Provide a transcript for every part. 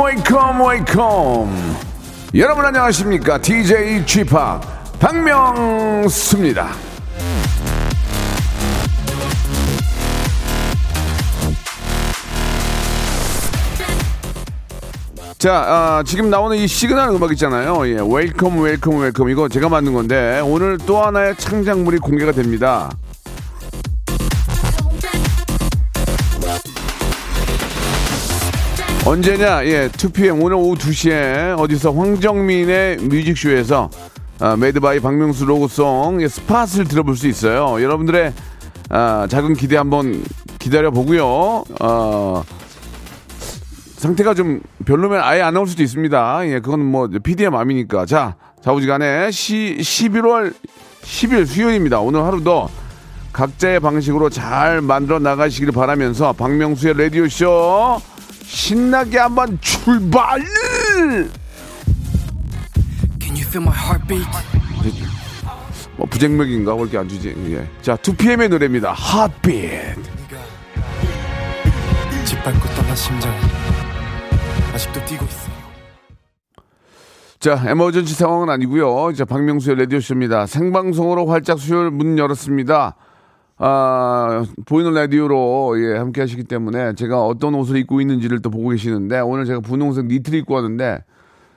Welcome, welcome. 여러분 안녕하십니까? DJ G.Park 박명수입니다. 자, 아, 지금 나오는 이 시그널 음악 있잖아요. 예, welcome, welcome, welcome. 이거 제가 만든 건데, 오늘 또 하나의 창작물이 공개가 됩니다. 언제냐? 예, 2PM 오늘 오후 2시에 어디서 황정민의 뮤직쇼에서 아, made by 박명수 로고송 예, spot을 들어볼 수 있어요. 여러분들의 아, 작은 기대 한번 기다려 보고요. 어, 상태가 좀 별로면 아예 안 나올 수도 있습니다. 예, 그건 뭐 PD의 마음이니까. 자, 좌우지간에 시, 11월 10일 수요일입니다. 오늘 하루도 각자의 방식으로 잘 만들어 나가시길 바라면서 박명수의 라디오 쇼 신나게 한번 출발! Can you feel my heartbeat? 뭐 부쟁맥인가? 왜 이렇게 안 주지? 예. 자, 2PM의 노래입니다. Heartbeat. 짓밟고 떠난 심장 아직도 뛰고 있어. 자, 에머전시 상황은 아니고요. 자, 박명수의 라디오쇼입니다. 생방송으로 활짝 수요일 문 열었습니다. 아, 보이는 라디오로 예, 함께 하시기 때문에 제가 어떤 옷을 입고 있는지를 또 보고 계시는데 오늘 제가 분홍색 니트를 입고 왔는데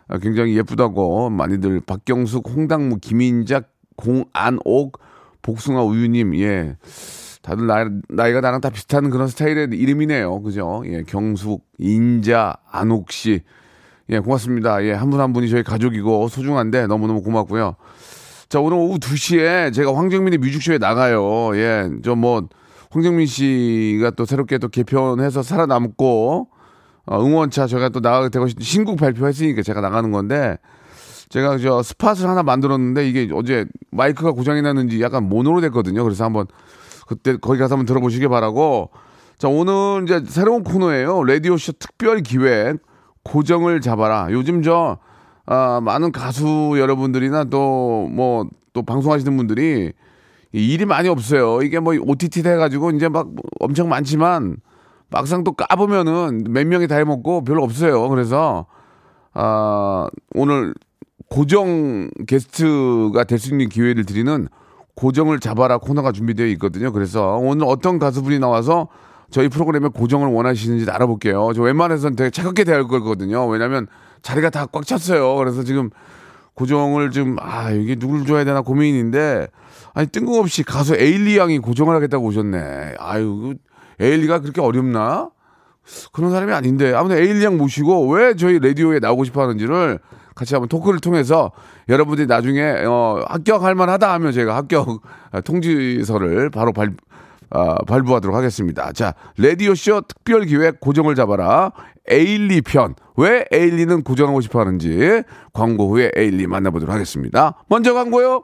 아, 굉장히 예쁘다고 많이들 박경숙, 홍당무, 김인작, 공안옥, 복숭아 우유님 예. 다들 나이, 나이가 나랑 다 비슷한 그런 스타일의 이름이네요. 그죠? 예, 경숙, 인자, 안옥 씨. 예, 고맙습니다. 예, 한 분한 분이 저희 가족이고 소중한데 너무너무 고맙고요. 자, 오늘 오후 2시에 제가 황정민의 뮤직쇼에 나가요. 예, 저 뭐, 황정민 씨가 또 새롭게 또 개편해서 살아남고, 어, 응원차 제가 또 나가게 되고, 신곡 발표했으니까 제가 나가는 건데, 제가 저 스팟을 하나 만들었는데, 이게 어제 마이크가 고장이 났는지 약간 모노로 됐거든요. 그래서 한번, 그때 거기 가서 한번 들어보시기 바라고, 자, 오늘 이제 새로운 코너예요. 라디오쇼 특별 기획, 고정을 잡아라. 요즘 저, 아, 많은 가수 여러분들이나 또, 뭐, 또 방송하시는 분들이 이 일이 많이 없어요. 이게 뭐 OTT 돼가지고 이제 막 엄청 많지만 막상 또 까보면은 몇 명이 다 해먹고 별로 없어요. 그래서, 아, 오늘 고정 게스트가 될 수 있는 기회를 드리는 고정을 잡아라 코너가 준비되어 있거든요. 그래서 오늘 어떤 가수분이 나와서 저희 프로그램에 고정을 원하시는지 알아볼게요. 저 웬만해서는 되게 차갑게 대할 거거든요. 왜냐면 자리가 다 꽉 찼어요. 그래서 지금 고정을 좀, 아, 이게 누굴 줘야 되나 고민인데, 아니, 뜬금없이 가수 에일리 양이 고정을 하겠다고 오셨네. 아유, 그 에일리가 그렇게 어렵나? 그런 사람이 아닌데. 아무튼 에일리 양 모시고 왜 저희 라디오에 나오고 싶어 하는지를 같이 한번 토크를 통해서 여러분들이 나중에, 어, 합격할 만하다 하면 제가 합격 통지서를 바로 발, 아, 발부하도록 하겠습니다. 자, 라디오쇼 특별 기획 고정을 잡아라. 에일리 편. 왜 에일리는 고정하고 싶어 하는지 광고 후에 에일리 만나보도록 하겠습니다. 먼저 광고요.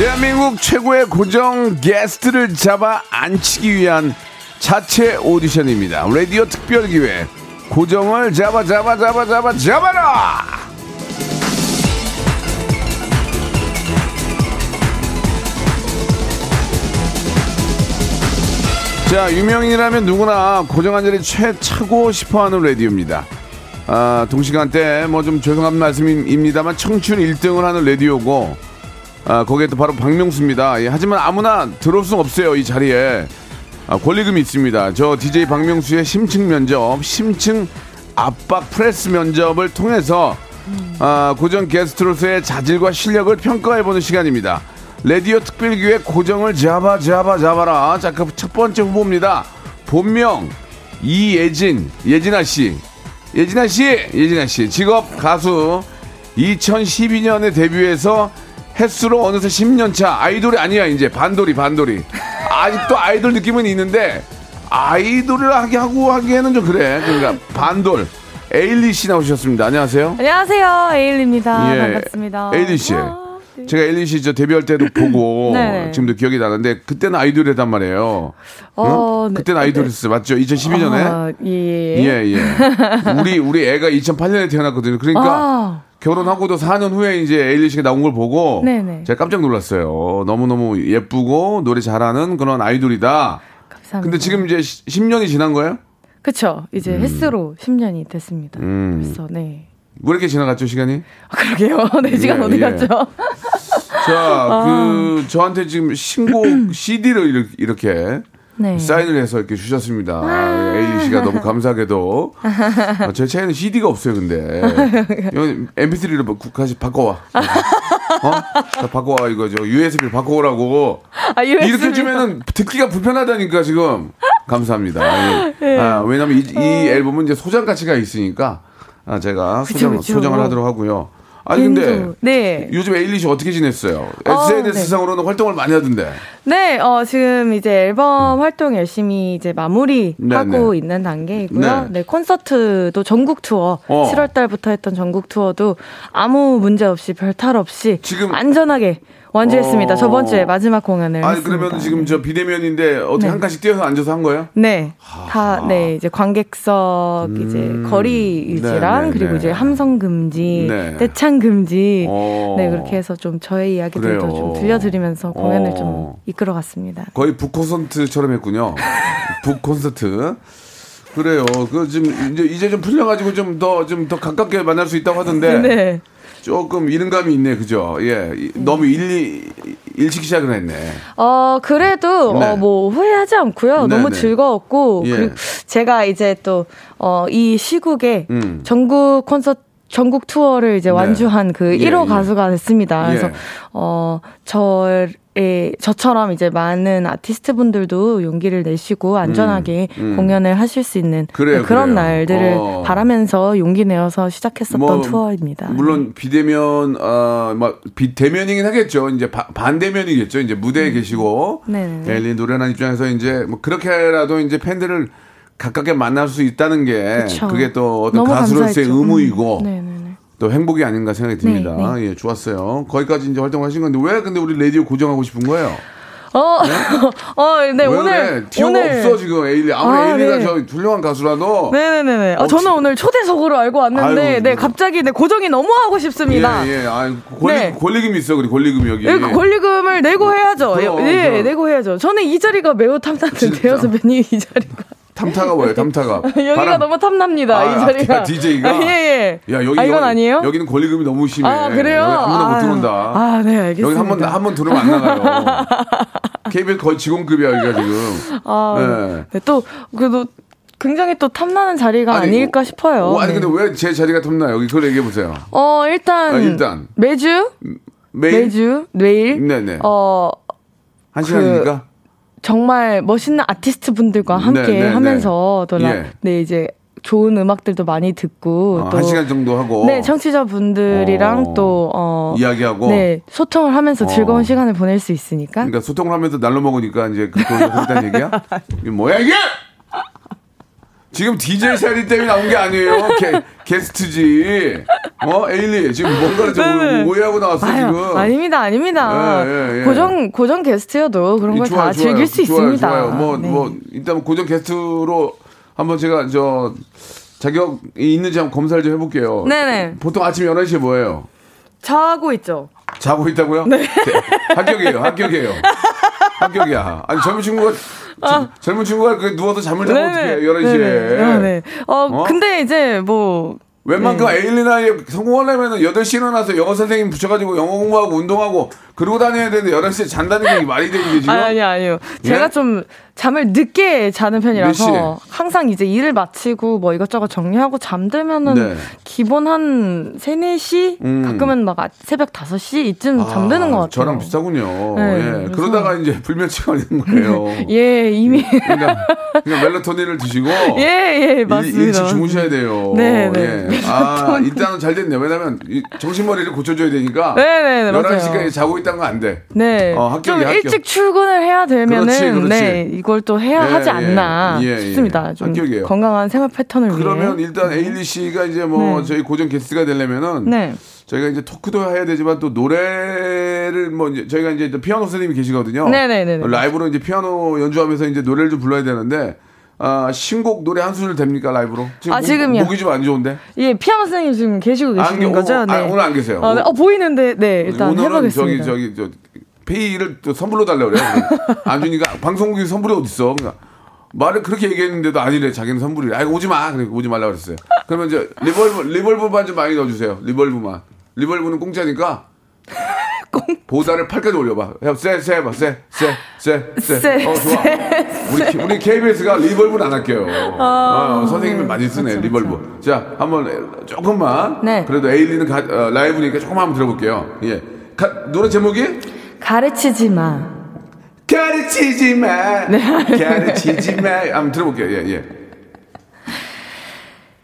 대한민국 최고의 고정 게스트를 잡아 앉히기 위한 자체 오디션입니다. 라디오 특별 기획 고정을 잡아 잡아 잡아 잡아 잡아라. 자 유명인이라면 누구나 고정한 자리 최 차고 싶어하는 라디오입니다. 아, 동시간대 뭐 좀 죄송한 말씀입니다만 청춘 1등을 하는 라디오고 아, 거기에 또 바로 박명수입니다. 예, 하지만 아무나 들어올 수 없어요. 이 자리에. 아, 권리금이 있습니다. 저 DJ 박명수의 심층 면접, 심층 압박 프레스 면접을 통해서 아, 고정 게스트로서의 자질과 실력을 평가해보는 시간입니다. 라디오 특별기획 고정을 잡아 잡아 잡아라. 자, 그 첫 번째 후보입니다. 본명 이예진 예진아 씨. 예진아 씨, 예진아 씨. 직업 가수 2012년에 데뷔해서 햇수로 어느새 10년 차 아이돌이 아니야 이제 반돌이 반돌이. 아직도 아이돌 느낌은 있는데 아이돌을 하게 하고 하기에는 좀 그래. 그러니까 반돌. 에일리 씨 나오셨습니다. 안녕하세요. 안녕하세요. 에일리입니다. 예. 반갑습니다. 에일리 씨. 와, 네. 제가 에일리 씨 저 데뷔할 때도 보고 네네. 지금도 기억이 나는데 그때는 아이돌이란 말이에요. 어, 응? 네. 그때는 아이돌이었어요. 맞죠? 2012년에. 아, 예. 예, 예. 우리 우리 애가 2008년에 태어났거든요. 그러니까 아, 결혼하고도 4년 후에 이제 에일리 씨가 나온 걸 보고 네네. 제가 깜짝 놀랐어요. 너무너무 예쁘고 노래 잘하는 그런 아이돌이다. 감사합니다. 근데 지금 이제 10년이 지난 거예요? 그쵸. 이제 횟수로 10년이 됐습니다. 음. 벌써, 네. 왜 이렇게 지나갔죠, 시간이? 아, 그러게요. 네 시간 예, 어디 예. 갔죠? 자, 아. 그 저한테 지금 신곡 CD를 이렇게 네. 사인을 해서 이렇게 주셨습니다. 에일리 씨가 너무 감사하게도. 아, 제 차에는 CD가 없어요, 근데. 여기 MP3로 다시 바꿔와. 어? 다 바꿔와, 이거죠. USB를 바꿔오라고. 아, USB. 이렇게 주면은 듣기가 불편하다니까, 지금. 감사합니다. 예. 네. 아, 왜냐면 이, 이 앨범은 이제 소장 가치가 있으니까. 아, 제가 그쵸, 소장, 그쵸. 소장을 하도록 하고요. 아니, 근데. 네. 요즘 에일리 씨 어떻게 지냈어요? 어, SNS상으로는 활동을 많이 하던데. 네, 어, 지금 이제 앨범 활동 열심히 이제 마무리하고 네, 네. 있는 단계이고요. 네. 네. 콘서트도 전국 투어, 어. 7월 달부터 했던 전국 투어도 아무 문제 없이 별탈 없이 지금- 안전하게 완주했습니다. 어. 저번 주에 마지막 공연을 아니. 그러면 지금 저 비대면인데 어떻게 네. 한 칸씩 뛰어서 앉아서 한 거예요? 네, 다, 네, 이제 관객석, 이제 거리 유지랑, 음. 네, 네, 그리고 네. 이제 함성 금지, 네. 떼창 금지, 어. 네, 그렇게 해서 좀 저의 이야기들도 그래요. 좀 들려드리면서 공연을 어. 좀 이끌어갔습니다. 거의 북콘서트처럼 했군요. 북콘서트. 그래요. 그 지금 이제 이제 좀 풀려가지고 좀 더 좀 더 가깝게 만날 수 있다고 하던데 네. 조금 이른감이 있네, 그죠? 예, 이- 너무 일리 일찍 시작을 했네. 어, 그래도, 네. 어, 뭐, 후회하지 않고요. 네, 너무 네. 즐거웠고, 예. 그리고 제가 이제 또, 어, 이 시국에 음. 전국 콘서트, 전국 투어를 이제 완주한 그 예, 1호 예. 가수가 됐습니다. 그래서, 예. 어, 저 의, 저처럼 이제 많은 아티스트 분들도 용기를 내시고 안전하게 음. 공연을 하실 수 있는 그래요, 그런 그래요. 날들을 어. 바라면서 용기 내어서 시작했었던 뭐, 투어입니다. 물론 비대면 어뭐 비대면이긴 하겠죠. 이제 바- 반대면이겠죠. 이제 무대에 계시고 네. 엘리 노래하는 입장에서 이제 뭐 그렇게라도 이제 팬들을 가깝게 만날 수 있다는 게 그쵸. 그게 또 어떤 너무 가수로서의 감사했죠. 의무이고 음. 네네네. 또 행복이 아닌가 생각이 듭니다. 네, 예, 좋았어요. 거기까지 이제 활동하신 건데 왜 근데 우리 라디오 고정하고 싶은 거예요? 어, 어, 네, 왜 오늘. 그래? 오늘. 없어 지금 에일리. 아무리 아, 에일리가 네. 저 훌륭한 가수라도 네네네네. 아, 어, 저는 지- 오늘 초대석으로 알고 왔는데, 아유, 네, 뭐. 갑자기 네, 고정이 너무 하고 싶습니다. 예, 예. 아, 권리, 네. 권리금이 있어, 그래, 권리금이 여기. 예, 그 권리금을 내고 해야죠. 그럼, 예, 그럼. 내고 해야죠. 저는 이 자리가 매우 탐나는데요, 진짜. 선배님, 이 자리가. 탐타가 뭐예요, 탐타가? 여기가 바람- 너무 탐납니다, 아, 이 자리가. 아, DJ 가? 아, 예, 예. 야, 여기, 아, 이건 아니에요? 여기는 권리금이 너무 심해. 아, 그래요? 여기 아무나 못 아유. 들어온다. 아, 네, 알겠습니다. 여기 한 번, 한번 들어오면 안 나가요. KBS 거의 직원급이야, 여기가 지금. 아, 네. 네, 또, 그래도 굉장히 또 탐나는 자리가 아니, 일까 싶어요. 어, 아니, 네. 근데 왜 제 자리가 탐나요? 여기 그걸 얘기해 보세요. 어, 일단. 아, 일단. 매주? 매일? 매주? 매일? 네네. 어, 한 시간이니까? 정말 멋있는 아티스트 분들과 함께 네, 네, 하면서 또 라- 예. 네, 이제 좋은 음악들도 많이 듣고 어, 또한 시간 정도 하고. 네, 청취자 분들이랑 어. 또 어, 이야기하고. 네, 소통을 하면서 어. 즐거운 시간을 보낼 수 있으니까. 그러니까 소통을 하면서 날로 먹으니까 이제 그 돈을 그렇다는 얘기야? 이게 뭐야 이게? 지금 DJ 샤리 때문에 나온 게 아니에요. 게, 게스트지. 어, 에일리. 지금 뭔가를 좀 네네. 오해하고 나왔어, 아유, 지금. 아닙니다, 아닙니다. 예, 예, 예. 고정 고정 게스트여도 그런 걸 다 즐길 수 좋아요, 있습니다. 좋아요. 뭐, 네. 뭐, 일단 고정 게스트로 한번 제가 저 자격이 있는지 한번 검사를 좀 해볼게요. 네네. 보통 아침 11 시에 뭐예요? 자고 있죠. 자고 있다고요? 네. 합격이에요, 합격이에요. 합격이야. 아니, 젊은 친구가, 저- 젊은 친구가 그 누워서 잠을 자면 어떡해, 11시에. 네네. 아, 네. 어, 어? 근데 이제 뭐 웬만큼 네. 에일리나에 성공하려면 8시에 일어나서 영어 선생님 붙여가지고 영어 공부하고 운동하고 그러고 다녀야 되는데 11시에 잔다는 게 말이 되는 게 지금? 아니, 아니, 아니요. 제가 예? 좀 잠을 늦게 자는 몇 편이라서 항상 이제 일을 마치고 뭐 이것저것 정리하고 잠들면은 네. 기본 한 3, 4시? 음. 가끔은 막 아- 새벽 5시 이쯤 잠드는 것 같아요. 저랑 비슷하군요. 네, 예. 그래서- 그러다가 이제 불면증 걸리는 거예요. 예, 이미. 그러니까, 그러니까 멜라토닌을 드시고 예, 예, 일, 맞습니다. 일찍 주무셔야 돼요. 네, 네. 예. 아, 일단은 잘 됐네요. 왜냐면 이 정신머리를 고쳐줘야 되니까. 네, 네, 네, 맞아요. 11시까지 자고 있다는 건 안 돼. 네. 어, 합격이야, 좀 합격. 일찍 출근을 해야 되면은 그렇지, 그렇지. 네, 이걸 또 해야 예, 하지 예. 않나 예, 예. 싶습니다. 좀 합격이에요. 건강한 생활 패턴을 그러면 위해. 일단 에일리 씨가 이제 뭐 네. 저희 고정 게스트가 되려면은 네. 저희가 이제 토크도 해야 되지만 또 노래를 뭐 이제 저희가 이제 또 피아노 선생님이 계시거든요. 네네네네. 라이브로 이제 피아노 연주하면서 이제 노래를 좀 불러야 되는데 아, 신곡 노래 한 소절 됩니까 라이브로? 지금 아, 목- 지금요? 목이 좀 안 좋은데. 예, 피아노 선생님 지금 계시고 계시는 안 계- 거죠? 오- 아, 오늘 안 계세요. 아, 네. 어, 보이는데, 네, 일단 오늘은 해보겠습니다. 저기 저기 저 pay를 또 선물로 달라 그래요. 안 주니까 방송국이 선물이 어디 있어? 그러니까 말을 그렇게 얘기했는데도 아니래. 자기는 선물이래. 아이 오지 마. 그래 오지 말라 그랬어요. 그러면 이제 reverb reverb만 좀 많이 넣어주세요. reverb만. reverb는 공짜니까. 보다를 8까지 올려봐. 야, 쎄, 쎄 해봐. 쎄, 쎄, 쎄, 쎄. 쎄, 어, 좋아. 우리, 우리 KBS가 reverb는 안 할게요. 어, 선생님이 많이 쓰네, reverb. 자, 한번 조금만. 네. 그래도 에일리는 가- 어, 라이브니까 조금 한번 들어볼게요. 예. 가- 노래 제목이? 가르치지 마. 가르치지 마. 네. 가르치지 마. 한번 들어볼게요. 예, 예.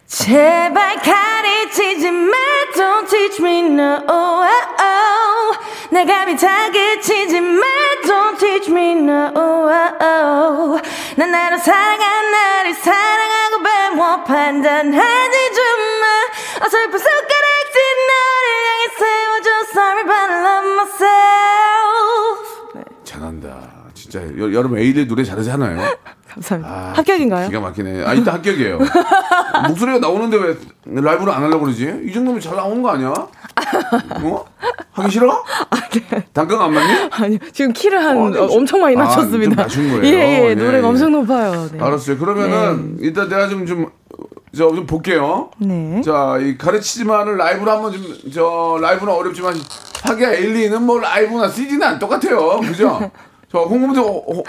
제발 가르치지 마. Don't teach me no. Oh, oh. 내가 비타게 치지 마. Don't teach me no. Oh, oh, oh. 난 나를 사랑한 나를 사랑하고 배워 판단하지 좀 마. 어설픈 손가락질 너를 향해 세워줘. Sorry but I love myself. 네, 잘한다. 진짜 여, 여러분 에일리 노래 잘하잖아요. 감사합니다. 아, 합격인가요? 기가 막히네. 아, 이따 합격이에요. 목소리가 나오는데 왜 라이브로 안 하려고 그러지? 이 정도면 잘 나오는 거 아니야? 어? 하기 싫어? 단가가 안 맞니? 아니요, 지금 키를 한 어, 네, 어, 엄청 많이 아, 낮췄습니다. 좀 낮춘 거예요? 예, 예, 예, 노래가 예. 엄청 높아요. 네. 알았어요. 그러면은 일단 내가 좀 좀 저 좀 볼게요. 네. 자, 이 가르치지만을 라이브로 한번 좀 저 라이브는 어렵지만 하기야 에일리는 뭐 라이브나 CD는 안 똑같아요. 그죠? 저 홍범도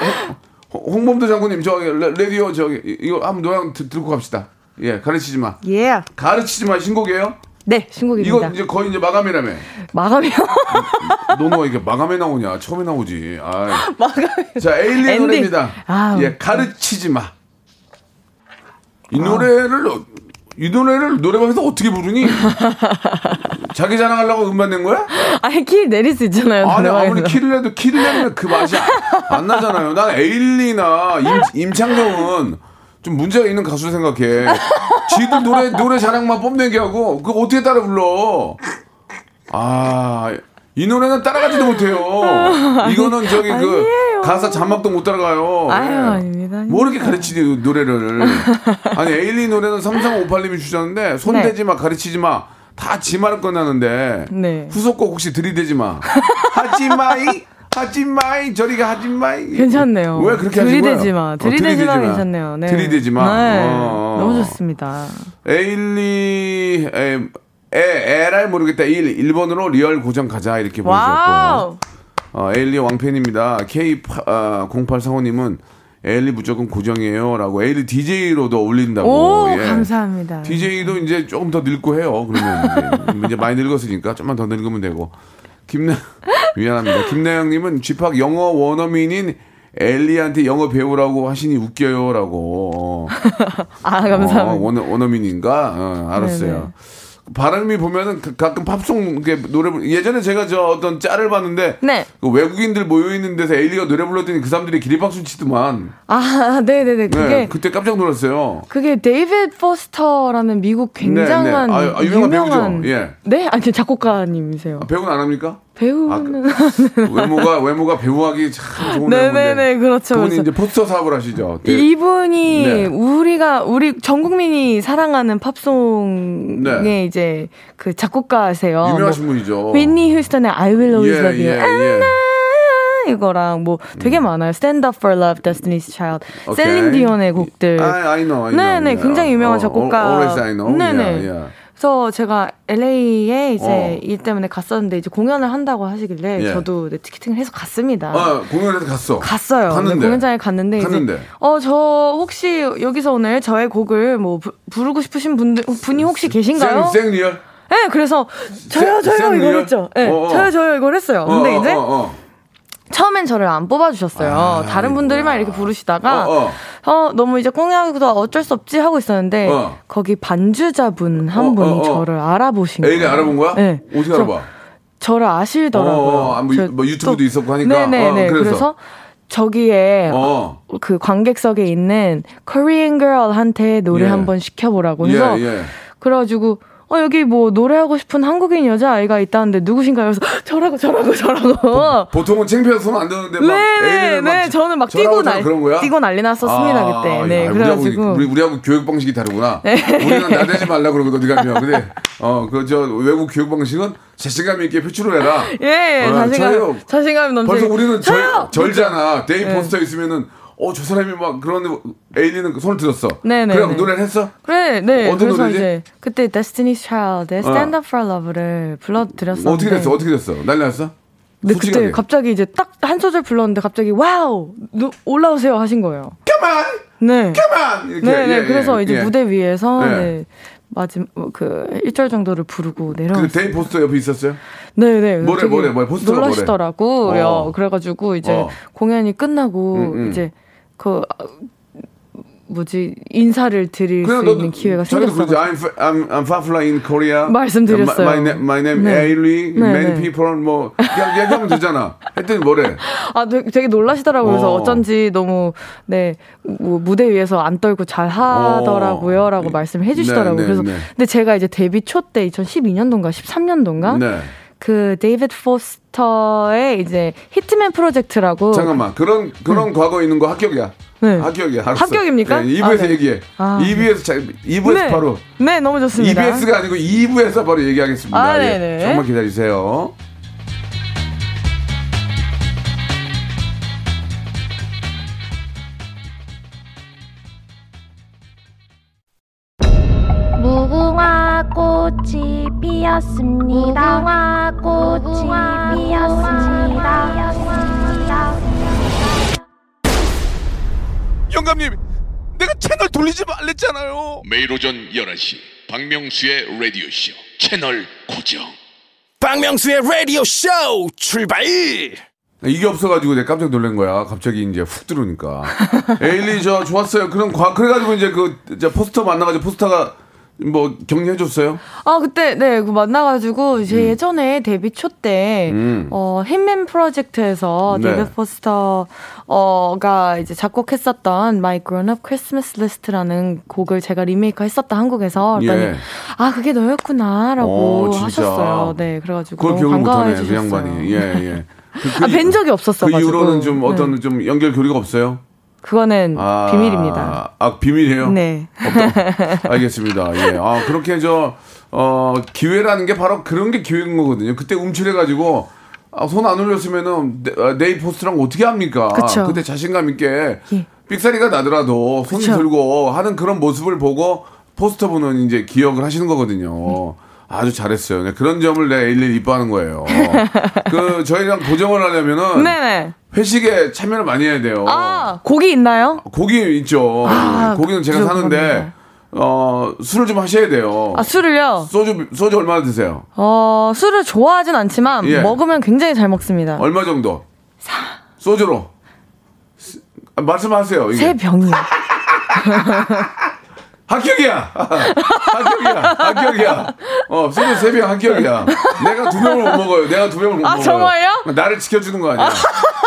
홍범도 장군님 저 라디오 저기 이거 한번 노래 들- 들고 갑시다. 예, 가르치지 마. 예. 가르치지 마 신곡이에요? 네, 신곡입니다. 이거 이제 거의 이제 마감이라며. 마감이요. 너무 이게 마감에 나오냐? 처음에 나오지. 아. 마감이. 자, 에일리. 노래입니다. 아, 예, 가르치지 마. 이 노래를 어- 이 노래를 노래방에서 어떻게 부르니? 자기 자랑하려고 음반 낸 거야? 아니, 키 내릴 수 있잖아요. 아니 노래방에서. 아무리 키를 내도 키를 내면 그 맛이 안, 안 나잖아요. 난 에일리나 임, 임창정은 좀 문제가 있는 가수 생각해. 지들 노래 노래 자랑만 뽐내게 하고 그거 어떻게 따라 불러? 아. 이 노래는 따라가지도 못해요. 이거는 저기 그. 가사 자막도 못 따라가요. 아유, 예. 아닙니다. 뭐 이렇게 가르치지 노래를. 아니 에일리 노래는 3358님이 주셨는데 손대지 마 가르치지 마. 다 지마를 꺼내는데 네. 후속곡 혹시 들이대지 마. 하지 마이 하지 마이 저리가 하지 마이. 괜찮네요. 왜 그렇게 하신 거예요? 들이대지 마. 어, 들이대지 마 괜찮네요. 네. 들이대지 마. 네. 어. 너무 좋습니다. 에일리 에, 에, 에라 모르겠다 1 1번으로 real 고정 가자 이렇게 보내주셨고 wow. 어, 에일리 왕팬입니다. K 아, 0845님은 에일리 무조건 고정이에요 라고 에일리 DJ로도 어울린다고. 오, 예. 감사합니다. DJ도 이제 조금 더 늙고 해요. 그러면 이제, 이제 많이 늙었으니까 좀만 더 늙으면 되고. 김나 미안합니다. 김나영님은 쥐팍 영어 원어민인 에일리한테 영어 배우라고 하시니 웃겨요라고. 아, 감사합니다. 어, 원어, 원어민인가? 어, 알았어요. 네네. 바람이 보면은 가- 가끔 팝송 노래 불 예전에 제가 저 어떤 짤을 봤는데 네. 그 외국인들 모여 있는 데서 에일리가 노래 불렀더니 그 사람들이 기립박수 치더만. 아, 네네네. 그게 네, 그때 깜짝 놀랐어요. 그게 데이비드 포스터라는 미국 굉장한 네, 네. 아, 아, 유명한 배우죠. 예. 네, 아니 작곡가님이세요. 배우는 안 합니까? 배우는 외모가 외모가 배우하기 참 좋은 외모인데. 네네네 그렇죠. 그분이 그렇죠. 이제 포스터 사업을 하시죠. 네. 이분이 네. 우리가 우리 전 국민이 사랑하는 팝송의 네. 이제 그 작곡가세요. 유명하신 분이죠. 뭐, 윈니 휴스턴의 I Will Always 예, Love You. 예, 예. 이거랑 뭐 되게 많아요. Stand Up for Love, Destiny's Child, 음. 셀린 디온의 곡들. I, I know, I know. 네네, yeah. 굉장히 유명한 어, 작곡가. Always I know. 네네. Yeah, yeah. 그래서 제가 LA에 이제 어. 일 때문에 갔었는데 이제 공연을 한다고 하시길래 예. 저도 네, 티켓팅을 해서 갔습니다. 아, 공연에서 갔어. 갔어요. 갔는데. 네, 공연장에 갔는데 갔는데. 이제 어저 혹시 여기서 오늘 저의 곡을 뭐 부, 부르고 싶으신 분들 분이 혹시 계신가요? 생, 생리얼? 네, 그래서 저요 생- 저요? 이걸 했죠. 네. 저요 저요 이걸 했어요. 근데 어, 이제. 처음엔 저를 안 뽑아주셨어요. 아, 다른 분들만 이렇게 부르시다가 어, 어, 어. 너무 이제 꽁약도 어쩔 수 없지 하고 있었는데 어. 거기 반주자분 한 어, 분이 어, 어. 저를 알아보신 거예요. 알아본 거야? 네. 어떻게 알아봐? 저 를 아시더라고요. 어, 아, 뭐, 저뭐 유튜브도 또- 있었고 하니까. 네네네. 어, 그래서? 그래서 저기에 어. 그 관객석에 있는 Korean girl한테 노래 예. 한번 시켜보라고 해서 예, 예. 그래가지고 어 여기 뭐 노래하고 싶은 한국인 여자 아이가 있다는데 누구신가요? 그래서 저라고 저라고 저라고. 보 통은 창피해서 손안 드는데 막 네, 막 네, 저는 막 뛰고 날 그런 거야? 뛰고 난리 났었습니다 아, 그때. 네, 야, 그래가지고 네. 우리하고, 우리, 우리하고 교육 방식이 다르구나. 우리는 나대지 말라 그러거든 어디 가면. 근데 어 그 저 외국 교육 방식은 자신감 있게 표출을 해라. 예, 어, 자신감 저요. 자신감이 넘치고 벌써 우리는! 절, 절잖아. 데이 네. 포스터 있으면은 어 저 사람이 막 그런 에일리는 손을 들었어. 네네, 그래 네. 노래를 했어? 그래, 네. 어떤 그래서 노래지? 이제 그때 Destiny's Child의 Stand Up for Love를 불러드렸었는데 어떻게 됐어? 어떻게 됐어? 난리 났어? 근데 솔직하게. 그때 갑자기 이제 딱 한 소절 불렀는데 갑자기 wow 노- 올라오세요 하신 거예요. Come on, 네. on. 이렇게, 네, 네. 예, 예, 그래서 이제 예. 무대 위에서 예. 네. 마지막 그 1절 정도를 부르고 그 내려왔어요. 데이 포스터 옆에 있었어요? 네, 네. 뭐래, 뭐래, 뭐래, 포스터가 놀라시더라고요. 어. 그래가지고 이제 어. 공연이 끝나고 음, 음. 이제 그 아, 뭐지 인사를 드릴 수 있는 기회가. 생겼어요. I'm, I'm, I'm popular in Korea. 말씀드렸어요. My, my, name- my name 네. Ailee. 네, Many 네. people 뭐 그냥 얘기하면 되잖아. 했더니 뭐래? 아, 되게, 되게 놀라시더라고요. 그래서 어. 어쩐지 너무, 네, 뭐, 무대 위에서 안 떨고 잘 하더라고요. 라고 어. 말씀을 해주시더라고요. 네, 네, 그래서, 네. 근데 제가 이제 데뷔 초 때 2012년도인가 13년도인가? 네. 그, 데이비드 포스터의 이제 Hitman 프로젝트라고. 잠깐만. 그런 그런 과거 있는 거 합격이야. 네. 합격이야. 알았어. 합격입니까? 네, 2부에서 아, 네. 얘기해. 아, 2부에서 자, 2부에서 네. 바로 네, 너무 좋습니다. EBS가 아니고 2부에서 바로 얘기하겠습니다. 아, 예. 네네. 정말 기다리세요. 피었습니다. 무궁화 꽃이 피었습니다. 영감님, 내가 채널 돌리지 말랬잖아요. 매일 오전 11시 박명수의 라디오 쇼 채널 고정 박명수의 라디오 쇼 출발 이게 없어가지고 내가 깜짝 놀란 거야. 갑자기 이제 훅 들어오니까. 에일리 저 좋았어요. 그런 과 그래가지고 이제 그 이제 포스터 만나가지고 포스터가 뭐 격려해 줬어요. 아, 그때, 네, 그 만나가지고, 제 음. 예전에 데뷔 초 때, 어, hitman 프로젝트에서 네. 데이비드 포스터가 이제 작곡했었던 My Grown Up Christmas List라는 곡을 제가 리메이크 했었다, 한국에서. 그랬더니, 예. 아, 그게 너였구나라고. 하셨어요. 네, 그래가지고. 그걸 기억을 못하네. 그. 양반이. 예 예. 그, 아, 뵌 적이 없었어가지고. 그 이후로는 좀 어떤 네. 좀 연결 교류가 없어요. 그거는 아, 비밀입니다. 아 비밀이에요. 네. 없다. 알겠습니다. 예. 아 그렇게 저 어, 기회라는 게 바로 그런 게 기회인 거거든요. 그때 움츠려가지고 아, 손 안 올렸으면은 네, 아, 네이 포스트랑 어떻게 합니까? 그쵸. 그때 자신감 있게 예. 삑사리가 나더라도 손. 들고 하는 그런 모습을 보고 포스터 분은 이제 기억을 하시는 거거든요. 아주 잘했어요. 네, 그런 점을 내 일일이 이뻐하는 거예요. 그 저희랑 고정을 하려면은 네네. 회식에 참여를 많이 해야 돼요. 아, 곡이 있나요? 고기 있죠. 아, 고기는 제가 사는데 그럼요. 어 술을 좀 하셔야 돼요. 아, 술을요? 소주 소주 얼마나 드세요? 어, 술을 좋아하진 않지만, 예. 먹으면 굉장히 잘 먹습니다. 얼마 정도? 소주로 스- 아, 말씀하세요. 이게. 세 병이요. 합격이야. 합격이야. 합격이야. 어, 소주 세병 합격이야. 내가 두 병을 못 먹어요. 내가 두 병을 못 아, 먹어요. 정말요? 나를 지켜주는 거 아니야.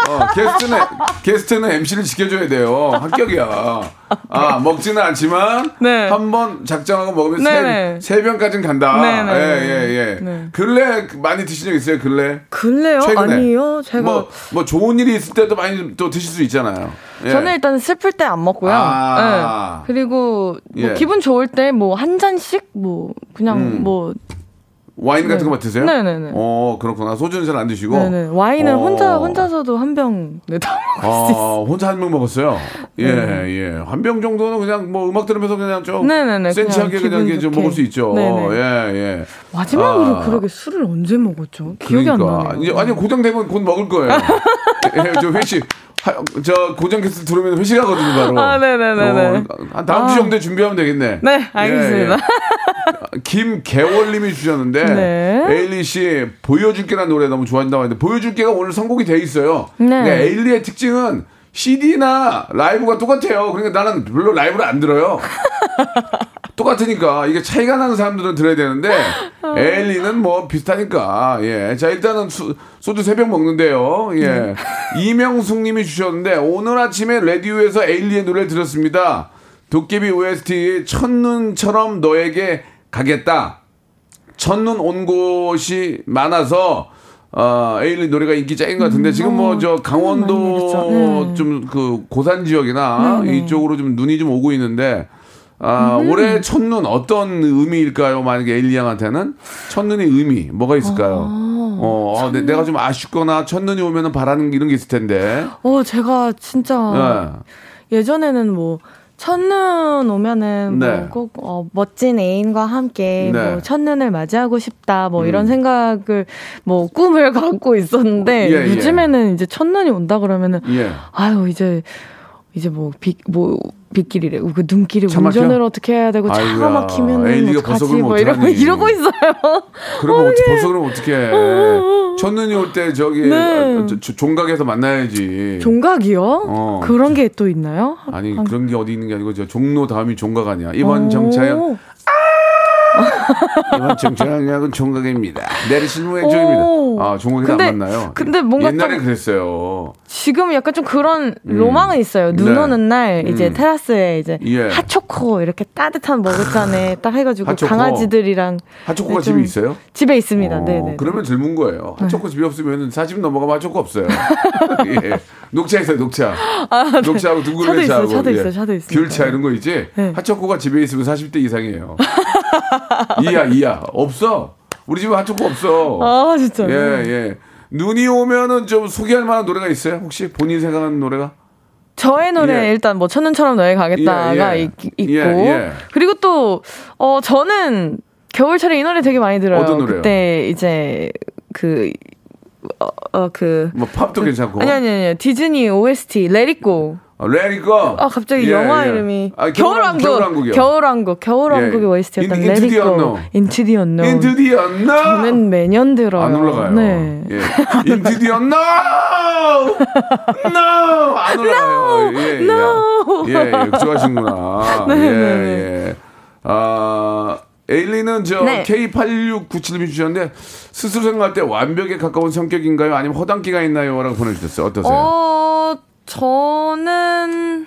어, 게스트는 게스트는 MC를 지켜줘야 돼요. 합격이야. 아 먹지는 않지만 네. 한번 작정하고 먹으면 네네. 세, 세 병까지는 간다. 예예 예. 네. 근래 많이 드신 적 있어요? 근래? 근래요? 최근에? 아니요. 제가. 뭐, 뭐 좋은 일이 있을 때도 많이 또 드실 수 있잖아요. 예. 저는 일단 슬플 때 안 먹고요. 아. 네. 그리고 뭐 예. 기분 좋을 때 뭐 한 잔씩 뭐 그냥 음. 뭐 와인 같은 네. 거 맡으세요? 네네네. 어, 그렇구나. 소주는 잘 안 드시고. 네네. 와인은 어. 혼자 혼자서도 한 병 네, 다 먹을. 아, 혼자 한 병 먹었어요. 예, 네. 예. 한 병 정도는 그냥 뭐 음악 들으면서 그냥 좀 네네네, 센치하게 그냥 그냥, 좀. 먹을 수 있죠. 네네. 예, 예. 마지막으로 아. 그러게 술을 언제 먹었죠? 기억이 그러니까. 안 나네요. 이제 아니 고정되면 곧 먹을 거예요. 예, 저 회식 하- 저 고정 게스트 들어오면 회식하거든요, 바로. 아, 네네네네. 어, 한 다음 주 아. 정도에 준비하면 되겠네. 네, 알겠습니다. 예, 예. 김개월님이 주셨는데 네. 에일리 씨 보여줄게라는 노래 너무 좋아한다고 했는데 보여줄게가 오늘 선곡이 돼 있어요. 네. 그러니까 에일리의 특징은 CD나 라이브가 똑같아요. 그러니까 나는 별로 라이브를 안 들어요. 똑같으니까 이게 차이가 나는 사람들은 들어야 되는데 에일리는 뭐 비슷하니까 예. 자 일단은 수, 소주 세 병 먹는데요. 예. 이명숙님이 주셨는데 오늘 아침에 라디오에서 에일리의 노래를 들었습니다. 도깨비 OST 첫눈처럼 너에게 가겠다. 첫눈 온 곳이 많아서 어, 에일리 노래가 인기 짱인 것 같은데 지금 뭐 저 강원도. 네. 좀그 고산 지역이나 네, 네. 이쪽으로 좀 눈이 좀 오고 있는데 아, 음. 올해 첫눈 어떤 의미일까요? 만약에 에일리 양한테는 첫눈의 의미 뭐가 있을까요? 어, 어, 내, 내가 좀 아쉽거나 첫눈이 오면은 바라는 이런 게 있을 텐데. 어, 제가 진짜 예. 예전에는 뭐 첫눈 오면은 네. 뭐꼭 어, 멋진 애인과 함께 네. 뭐 첫눈을 맞이하고 싶다 뭐 음. 이런 생각을 뭐 꿈을 갖고 있었는데 예, 예. 요즘에는 이제 첫눈이 온다 그러면은 예. 아유 이제 이제 뭐빛뭐 빗길이래 그 눈길이 차 막혀? 운전을 어떻게 해야 되고 차가 아이고야. 막히면은 에일리가 벌써 어떡하지 그러면 뭐 이러고 어떡하니. 이러고 있어요. 그러면 어떻게 벌써 그러면 어떡해. 첫눈이 올 때 저기 네. 아, 저- 저 종각에서 만나야지. 종각이요? 어. 그런 게 또 있나요? 아니 한- 그런 게 어디 있는 게 아니고 저 종로 다음이 종각 아니야. 이번 오. 정차역 이번 정차역은 종각입니다. 내리시는 후에 종입니다. 오. 아 종각이 안 맞나요? 근데 뭔가 옛날에 좀- 그랬어요. 지금 약간 좀 그런 로망은 있어요. 눈 네. 오는 날 이제 음. 테라스에 이제 예. 핫초코 이렇게 따뜻한 머그잔에 딱 해가지고 핫초코. 강아지들이랑 핫초코가 네, 좀 집에 있어요? 집에 있습니다. 어, 네, 네. 그러면 젊은 거예요. 핫초코 집에 없으면 40 넘어가면 핫초코 없어요. 예. 녹차 있어요, 녹차. 녹차하고 차도 둥글레 있어요, 차하고. 차도 예. 있어요, 차도 있습니다. 귤차 이런 거 있지? 네. 핫초코가 집에 있으면 40대 이상이에요. 이야, 이야. 없어. 우리 집에 핫초코 없어. 아 진짜. 예, 예. 눈이 오면은 좀 소개할 만한 노래가 있어요? 혹시 본인 생각하는 노래가? 저의 노래 예. 일단 뭐 첫눈처럼 너에 가겠다가 예, 예. 있, 있고 예, 예. 그리고 또 어 저는 겨울철에 이 노래 되게 많이 들어요. 어떤 노래요? 그때 이제 그 어그 뭐 팝도 괜찮고. 아니 아니 아니 디즈니 OST Go. 어, Go. 아 갑자기 예, 영화 예. 이름이 아, 겨울왕국 겨울왕국이요. 겨울왕국 겨울왕국의 예. The Unknown Into the Unknown. 저는 매년 들어요. 안 올라가요. 네. 예. Unknown. No. 안 올라가요. 예, 예. No. 예, 예. 좋아하시는구나. 네, 예, 네, 네. 예. 아, 에일리는 저 네. K8697님이 주셨는데 스스로 생각할 때 완벽에 가까운 성격인가요? 아니면 허당기가 있나요? 라고 보내주셨어요. 어떠세요? 어 저는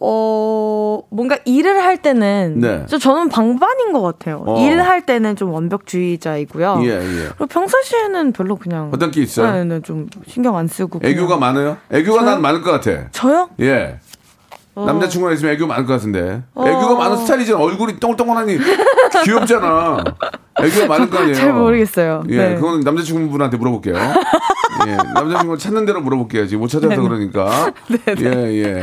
어 뭔가 일을 할 때는 네. 저 저는 방반인 것 같아요. 어. 일할 때는 좀 완벽주의자이고요. 예, 예. 그리고 평상시에는 별로 그냥 허당기 있어요? 네, 네, 좀 신경 안 쓰고. 애교가 많아요? 애교가 저요? 난 많을 것 같아. 저요? 예. 어. 남자친구가 있으면 애교 많을 것 같은데. 애교가 많은 스타일이잖아. 얼굴이 동글동글하니 귀엽잖아. 애교가 많을 거 아니에요. 잘 모르겠어요. 예, 네. 그건 남자친구분한테 물어볼게요. 예, 남자친구 찾는 대로 물어볼게요. 지금 못 찾아서 네네. 그러니까. 예, 예.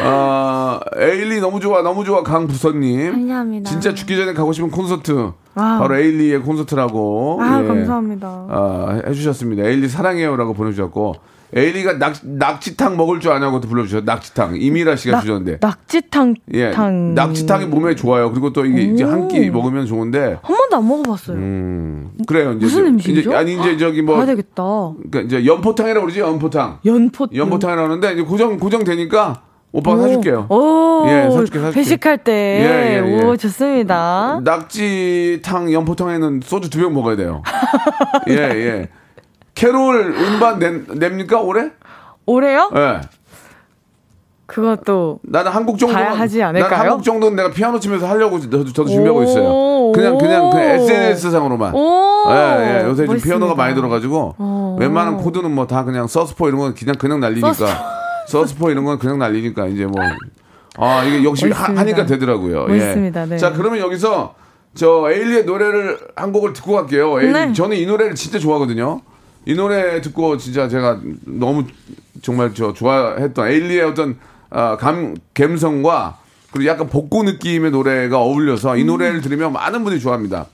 아, 에일리 너무 좋아, 너무 좋아, 강부선님. 감사합니다. 진짜 죽기 전에 가고 싶은 콘서트. wow. 바로 에일리의 콘서트라고. 아 예. 감사합니다. 아, 해주셨습니다. 에일리 사랑해요라고 보내주셨고 에일리가 낙, 낙지탕 먹을 줄 아냐고도 불러주셨어요. 낙지탕 이미라 씨가 주셨는데. 낙지탕 예, 탕. 낙지탕이 몸에 좋아요. 그리고 또 이게 이제 한 끼 먹으면 좋은데. 한 번도 안 먹어봤어요. 음, 그래요. 이제 무슨 음식이죠? 이제 아니 이제 저기 뭐 봐야 되겠다. 그러니까 이제 연포탕이라고 그러지 연포탕. 연포 연포탕이라고 하는데 이제 고정 고정 되니까 오빠가 사줄게요. 오, 예, 사줄게, 사줄게. 회식할 때. 예, 예, 예. 오, 좋습니다. 낙지탕 연포탕에는 소주 두 병 먹어야 돼요. 예, 예. 캐롤 음반 내, 냅니까 올해? 올해요? 예. 그것도 나는 한국 정도 하지 않을까요? 한국 정도는 내가 피아노 치면서 하려고 저도, 저도 준비하고 오. 있어요. 그냥 그냥 그 SNS 상으로만. 오, 예, 예. 요새 좀. 피아노가 많이 들어가지고 어. 웬만한 코드는 뭐 다 그냥 서스포 이런 건 그냥 그냥 날리니까 서스포 이런 건 그냥 날리니까 이제 뭐 아 이게 역시 하. 하니까 되더라고요. 예. 멋있습니다. 네. 자 그러면 여기서 저 에일리의 노래를 한 곡을 듣고 갈게요. 에일리, 네. 저는 이 노래를 진짜 좋아하거든요. 이 노래 듣고 진짜 제가 너무 정말 저 좋아했던 에일리의 어떤 아, 감 감성과 그리고 약간 복고 느낌의 노래가 어울려서 이 음. 노래를 들으면 많은 분들이 좋아합니다.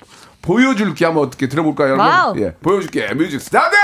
보여줄게 한번 어떻게 들어볼까요, 여러분? wow. 예, 보여줄게 music start!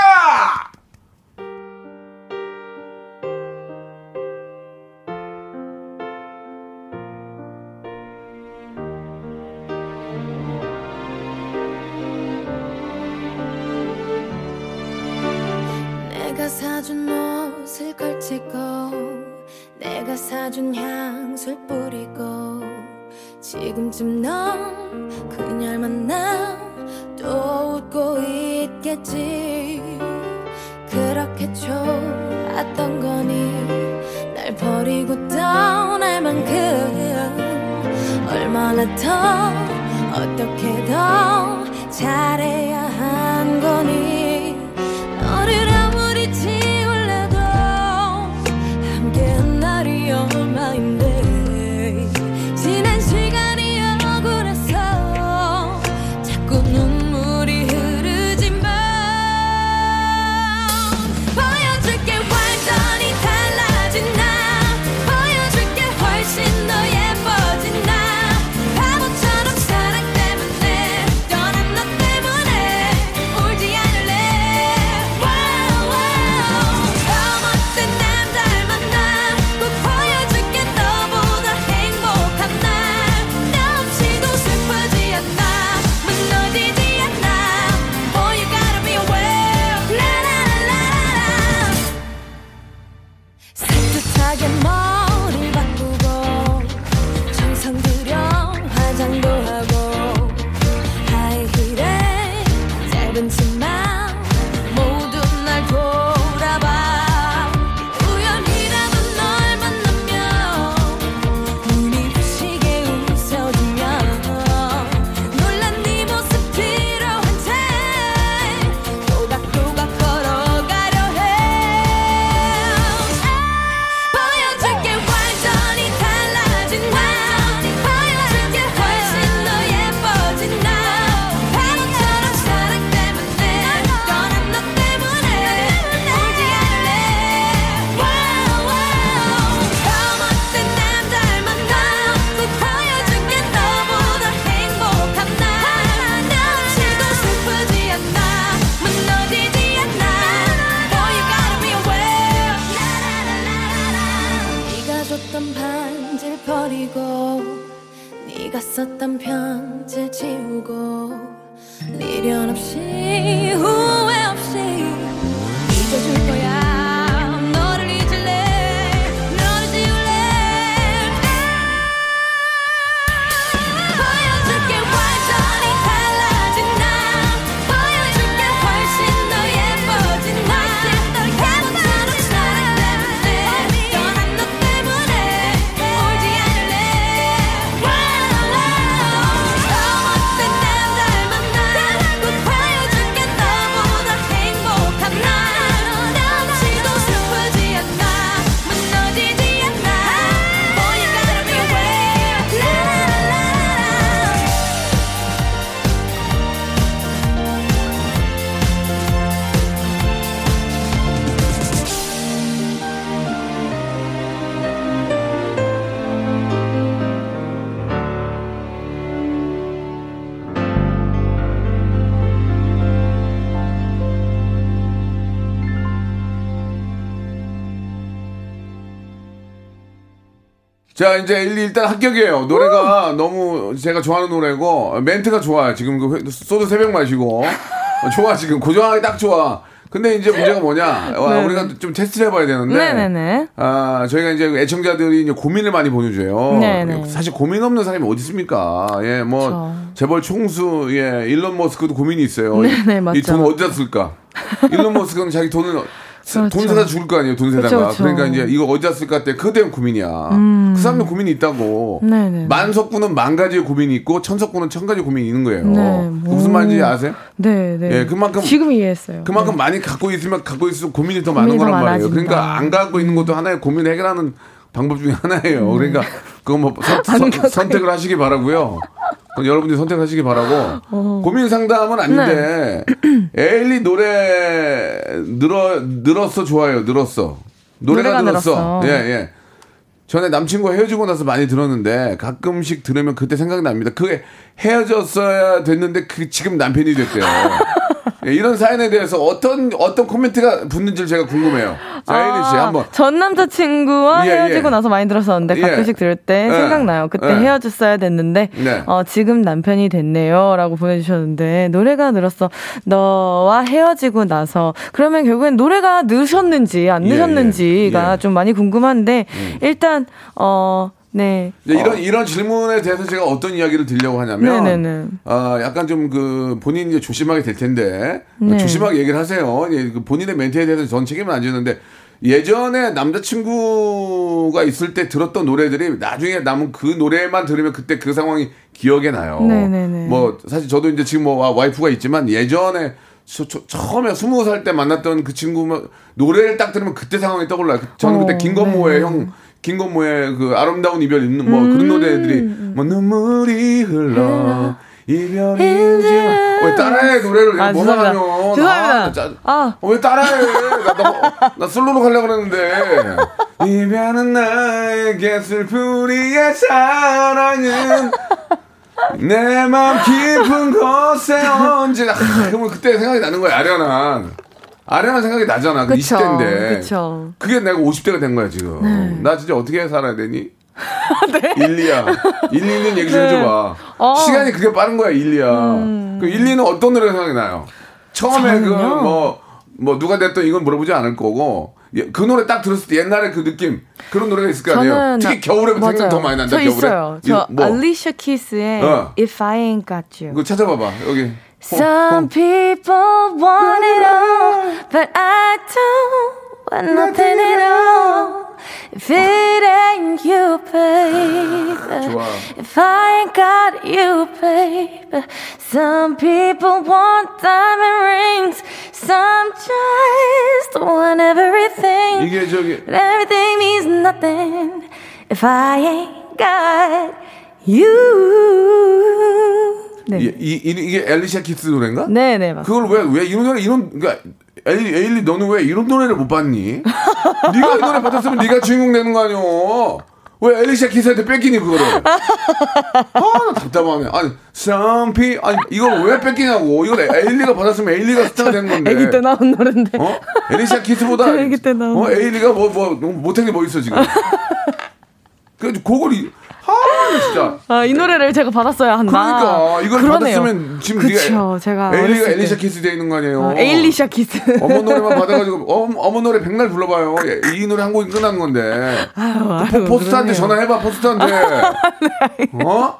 자, 이제 일- 일단 합격이에요. 노래가 너무 제가 좋아하는 노래고, 멘트가 좋아요. 지금 그 회- 소주 새벽 마시고. 어, 좋아, 지금. 고정하기 딱 좋아. 근데 이제 문제가 뭐냐. 와, 네. 우리가 좀 테스트를 해봐야 되는데. 네네네. 아, 저희가 이제 애청자들이 이제 고민을 많이 보내줘요. 네네. 사실 고민 없는 사람이 어디 있습니까? 예, 뭐, 그쵸. 재벌 총수, 예, 일론 머스크도 고민이 있어요. 네네, 맞죠. 이 돈 어디다 쓸까? 일론 머스크는 자기 돈을 돈 그렇죠. 세다 죽을 거 아니에요, 돈 세다가. 그쵸, 그쵸. 그러니까 이제 이거 어디다 쓸까 때 때문에 고민이야. 그 사람도 고민이 있다고. 음. 네네. 만석구는 만 가지의 고민이 있고 천석구는 천 가지 고민이 있는 거예요. 네. 그 무슨 말인지 아세요? 네, 네. 예, 그만큼- 지금 이해했어요. 그만큼 네. 많이 갖고 있으면 갖고 있을수록 고민이 더 많은 고민이 거란 말이에요. 많아진다. 그러니까 안 갖고 있는 것도 하나의 고민을 해결하는 방법 중에 하나예요. 그러니까 그거 뭐 선, 안 선, 선택을 하시기 바라고요. 여러분들이 선택하시기 바라고 어. 고민 상담은 아닌데 네. 에일리 노래 늘어 늘었어 좋아요 늘었어 노래가, 노래가 늘었어 늘었어. 예 예. 전에 남친과 헤어지고 나서 많이 들었는데 가끔씩 들으면 그때 생각납니다. 그게 헤어졌어야 됐는데 그 지금 남편이 됐대요. 예, 이런 사연에 대해서 어떤 어떤 코멘트가 붙는지 제가 궁금해요. 자, 에일리 씨 한번 전 남자친구와 예, 헤어지고 예. 나서 많이 들었었는데 예. 가끔씩 들을 때 예. 생각나요. 그때 예. 헤어졌어야 됐는데 네. 어, 지금 남편이 됐네요라고 보내주셨는데 노래가 늘었어. 너와 헤어지고 나서 그러면 결국엔 노래가 늦으셨는지 안 예, 늦었는지가 예, 예. 좀 많이 궁금한데 일단 어 네. 이런 어, 이런 질문에 대해서 제가 어떤 이야기를 드리려고 하냐면 네네네. 아 약간 좀 그 본인이 이제 조심하게 될 텐데 네. 조심하게 얘기를 하세요. 예, 그 본인의 멘트에 대해서 전 책임은 안 지는데 예전에 남자친구가 있을 때 들었던 노래들이 나중에 남은 그 노래만 들으면 그때 그 상황이 기억에 나요. 네네네. 뭐 사실 저도 이제 지금 뭐 와- 와이프가 있지만 예전에 저- 저- 처음에 스무 살 때 만났던 그 친구면 노래를 딱 들으면 그때 상황이 떠올라요. 그- 저는 그때 어, 김건모의 네. 형 김건모의 그 아름다운 이별 있는 뭐 그런 노래들이 뭐 눈물이 흘러 이별인지 왜 따라해 노래를 아, 뭐만 죄송합니다. 아, 짜- 아. 어, 왜 따라해 나, 나, 나 슬로로 가려고 그랬는데. 이별은 나에게 슬프리의 사랑은 내 맘 깊은 곳에 언제 아, 그러면 그때 생각이 나는 거야 아련한 아련한 생각이 나잖아 그 그쵸, 20대인데 그쵸. 그게 내가 50대가 된 거야 지금 네. 나 진짜 어떻게 살아야 되니? 일리야. 일리는 얘기 좀 네. 해줘봐. 어. 시간이 그게 빠른 거야, 일리야. 그 일리는 어떤 노래가 생각이 나요? 처음에 그. 뭐, 뭐 누가 됐든 이건 물어보지 않을 거고, 예, 그 노래 딱 들었을 때 옛날에 그 느낌, 그런 노래가 있을 거 아니에요? 특히 겨울에 그 생각. 더 많이 난다, 저 겨울에. 있어요. 저 이- 뭐, 알리샤 키스의 어. If I Ain't Got You. 그거 찾아봐봐, 여기. Some people want it all, but I don't want nothing at all. If it ain't you, baby. 좋아. If I ain't got you, baby. Some people want diamond rings, some just want everything. 이게 저기, But everything means nothing if I ain't got you. 네. 이, 이, 이, 이게 엘리샤 키스 노래인가? 네 네, 맞습니다. 그걸 왜, 왜 이런 노래, 이런, 그니까, 에일리, 에일리, 너는 왜 이런 노래를 못 받니? 네가 이 노래 받았으면 네가 주인공 되는 거 아니오? 왜 엘리샤 키스한테 뺏기니, 그거를? 아, 나 답답하네. 아니, 쌈피, 아니, 이걸 왜 뺏기냐고. 이걸 에일리가 받았으면 에일리가 스타가 되는 건데. 아기 때 나온 노래인데. 어? 엘리샤 키스보다. 아기 때 나온 어, 에일리가 뭐, 뭐, 못한 게 뭐 있어, 지금. 그래서 그걸, 이- 아, 진짜. 아, 이 노래를 제가 받았어야 한다. 그러니까 이걸 그러네요. 받았으면 지금 그쵸, 네가 제가 에일리가. 엘리샤 키스 돼 있는 거 아니에요? 어, 에일리샤 키스. 어머 노래만 받아가지고 어머, 어머 노래 백날 불러봐요. 예, 이 노래 한 곡이 끝나는 건데. 아유, 포, 아유, 포스터한테 그러네요. 전화해봐 포스터한테. 어?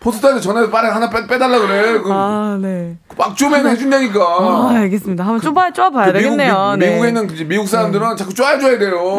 포스터한테 전화해서 빨리 하나 빼, 빼달라 그래. 그, 아, 네. 막 쪼면 해준다니까. 아, 알겠습니다. 한번 쪼봐, 쪼봐야 그 되겠네요. 미국, 네. 미국에 있는 그 미국 사람들은 자꾸 쪼아줘야 돼요.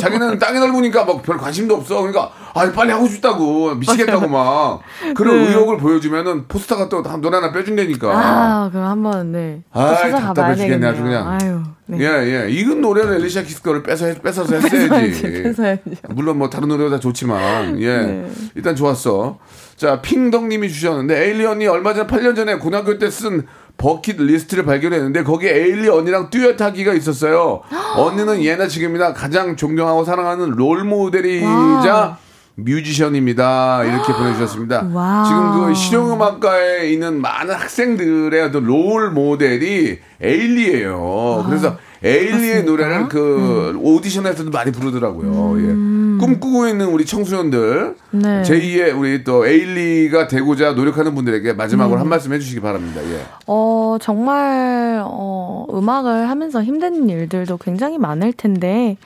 자기는 땅이 넓으니까 막 별 관심도 없어. 그러니까 아 빨리 하고 싶다고 미치겠다고 막 그런 네. 의욕을 보여주면은 포스터가 또 노래 하나 빼준다니까. 아, 그럼 한번, 네. 찾아가 답답해 죽겠네. 아주 그냥. 아유, 네. 예, 예. 이건 노래를 엘리샤 키스 거를 뺏어, 뺏어서 뺏어야지, 했어야지. 뺏어야죠. 물론 뭐 다른 노래가 다 좋지만, 예. 네. 일단 좋았어. 자, 핑덕님이 주셨는데, 에일리 언니 얼마 전에, 8년 전에 고등학교 때 쓴 버킷 리스트를 발견했는데, 거기에 에일리 언니랑 듀엣하기가 있었어요. 언니는 예나 지금이나 가장 존경하고 사랑하는 롤 모델이자 뮤지션입니다. 이렇게 보내주셨습니다. wow. 지금 그 실용음악과에 있는 많은 학생들의 어떤 롤 모델이 에일리예요. 그래서 에일리의 노래를 그 오디션에서도 많이 부르더라고요. 예. 꿈꾸고 있는 우리 청소년들, 네. 제2의 우리 또 에일리가 되고자 노력하는 분들에게 마지막으로 한 말씀 해주시기 바랍니다. 예. 어, 정말, 어, 음악을 하면서 힘든 일들도 굉장히 많을 텐데,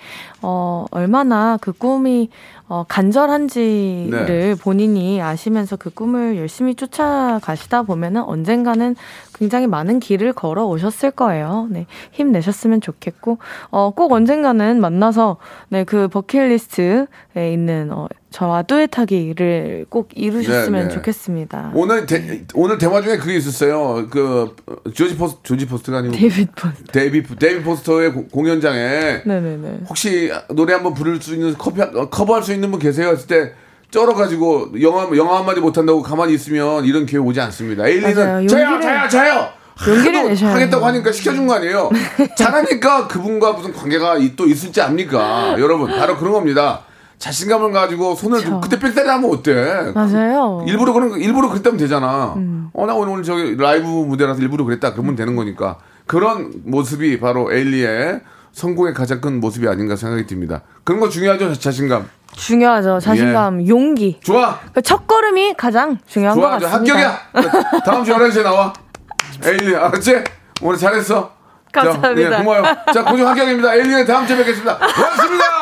어, 얼마나 그 꿈이, 어, 간절한지를 네. 본인이 아시면서 그 꿈을 열심히 쫓아가시다 보면은 언젠가는 굉장히 많은 길을 걸어 오셨을 거예요. 네. 힘내셨으면 좋겠고, 어, 꼭 언젠가는 만나서, 네, 그 버킷리스트에 있는, 어, 저와 듀엣하기를 꼭 이루셨으면 네, 네. 좋겠습니다. 오늘 대, 오늘 대화 중에 그게 있었어요. 그 어, 조지 포스 조지 포스트가 아니고 데이빗 본. 데이비 데이비 포스터의 고- 공연장에 네네네. 혹시 노래 한번 부를 수 있는 커피 어, 커버할 수 있는 분 계세요? 했을 때 쫄아 가지고 영어 영어 한 마디 못 한다고 가만히 있으면 이런 기회 오지 않습니다. 에일리는 저요 저요 용기를 하도 내셔야 하겠다고. 하니까 시켜준 거 아니에요. 잘하니까 그분과 무슨 관계가 이- 또 있을지 압니까? 여러분 바로 그런 겁니다. 자신감을 가지고 손을 그쵸. 그때 빽살이 하면 어때? 맞아요. 일부러 그런 거 일부러 그랬다면 되잖아. 음. 어나 오늘 저기 라이브 무대라서 일부러 그랬다 그러면 되는 거니까 그런 모습이 바로 에일리의 성공의 가장 큰 모습이 아닌가 생각이 듭니다. 그런 거 중요하죠 자신감. 중요하죠. 자신감, 용기. 좋아. 그첫 걸음이 가장 중요한 것 좋아, 저 같습니다. 합격이야. 다음 주 11시에 나와. 에일리, 알았지? 오늘 잘했어. 자, 감사합니다. 예, 고마워요. 자, 고정 합격입니다. 에일리는 다음 주에 뵙겠습니다. 고맙습니다!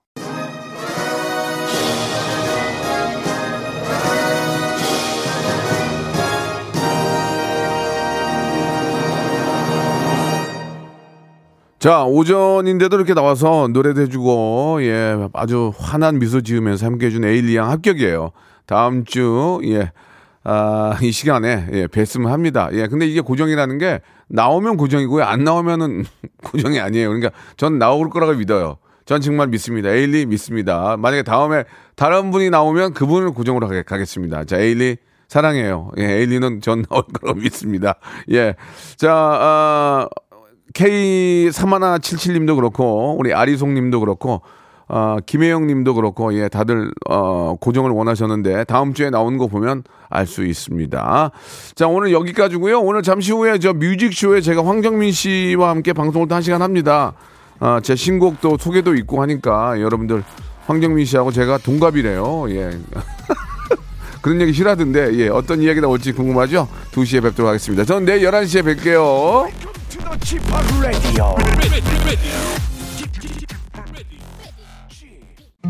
자, 오전인데도 이렇게 나와서 노래도 해주고, 예, 아주 환한 미소 지으면서 함께 해준 에일리 양 합격이에요. 다음 주, 예, 아, 이 시간에, 예, 뵀으면 합니다. 예, 근데 이게 고정이라는 게 나오면 고정이고요. 안 나오면은 고정이 아니에요. 그러니까 전 나올 거라고 믿어요. 전 정말 믿습니다. 에일리 믿습니다. 만약에 다음에 다른 분이 나오면 그분을 고정으로 가- 가겠습니다. 자, 에일리 사랑해요. 예, 에일리는 전 나올 거라고 믿습니다. 예. 자, 아, K3177님도 그렇고, 우리 아리송님도 그렇고, 어, 김혜영님도 그렇고, 예, 다들, 어, 고정을 원하셨는데, 다음 주에 나오는 거 보면 알 수 있습니다. 자, 오늘 여기까지고요 오늘 잠시 후에 저 뮤직쇼에 제가 황정민 씨와 함께 방송을 또 한 시간 합니다. 어, 제 신곡도 소개도 있고 하니까, 여러분들, 황정민 씨하고 제가 동갑이래요. 예. 그런 얘기 싫어하던데, 예, 어떤 이야기 나올지 궁금하죠? 2시에 뵙도록 하겠습니다. 저는 내일 11시에 뵐게요. Hot Radio.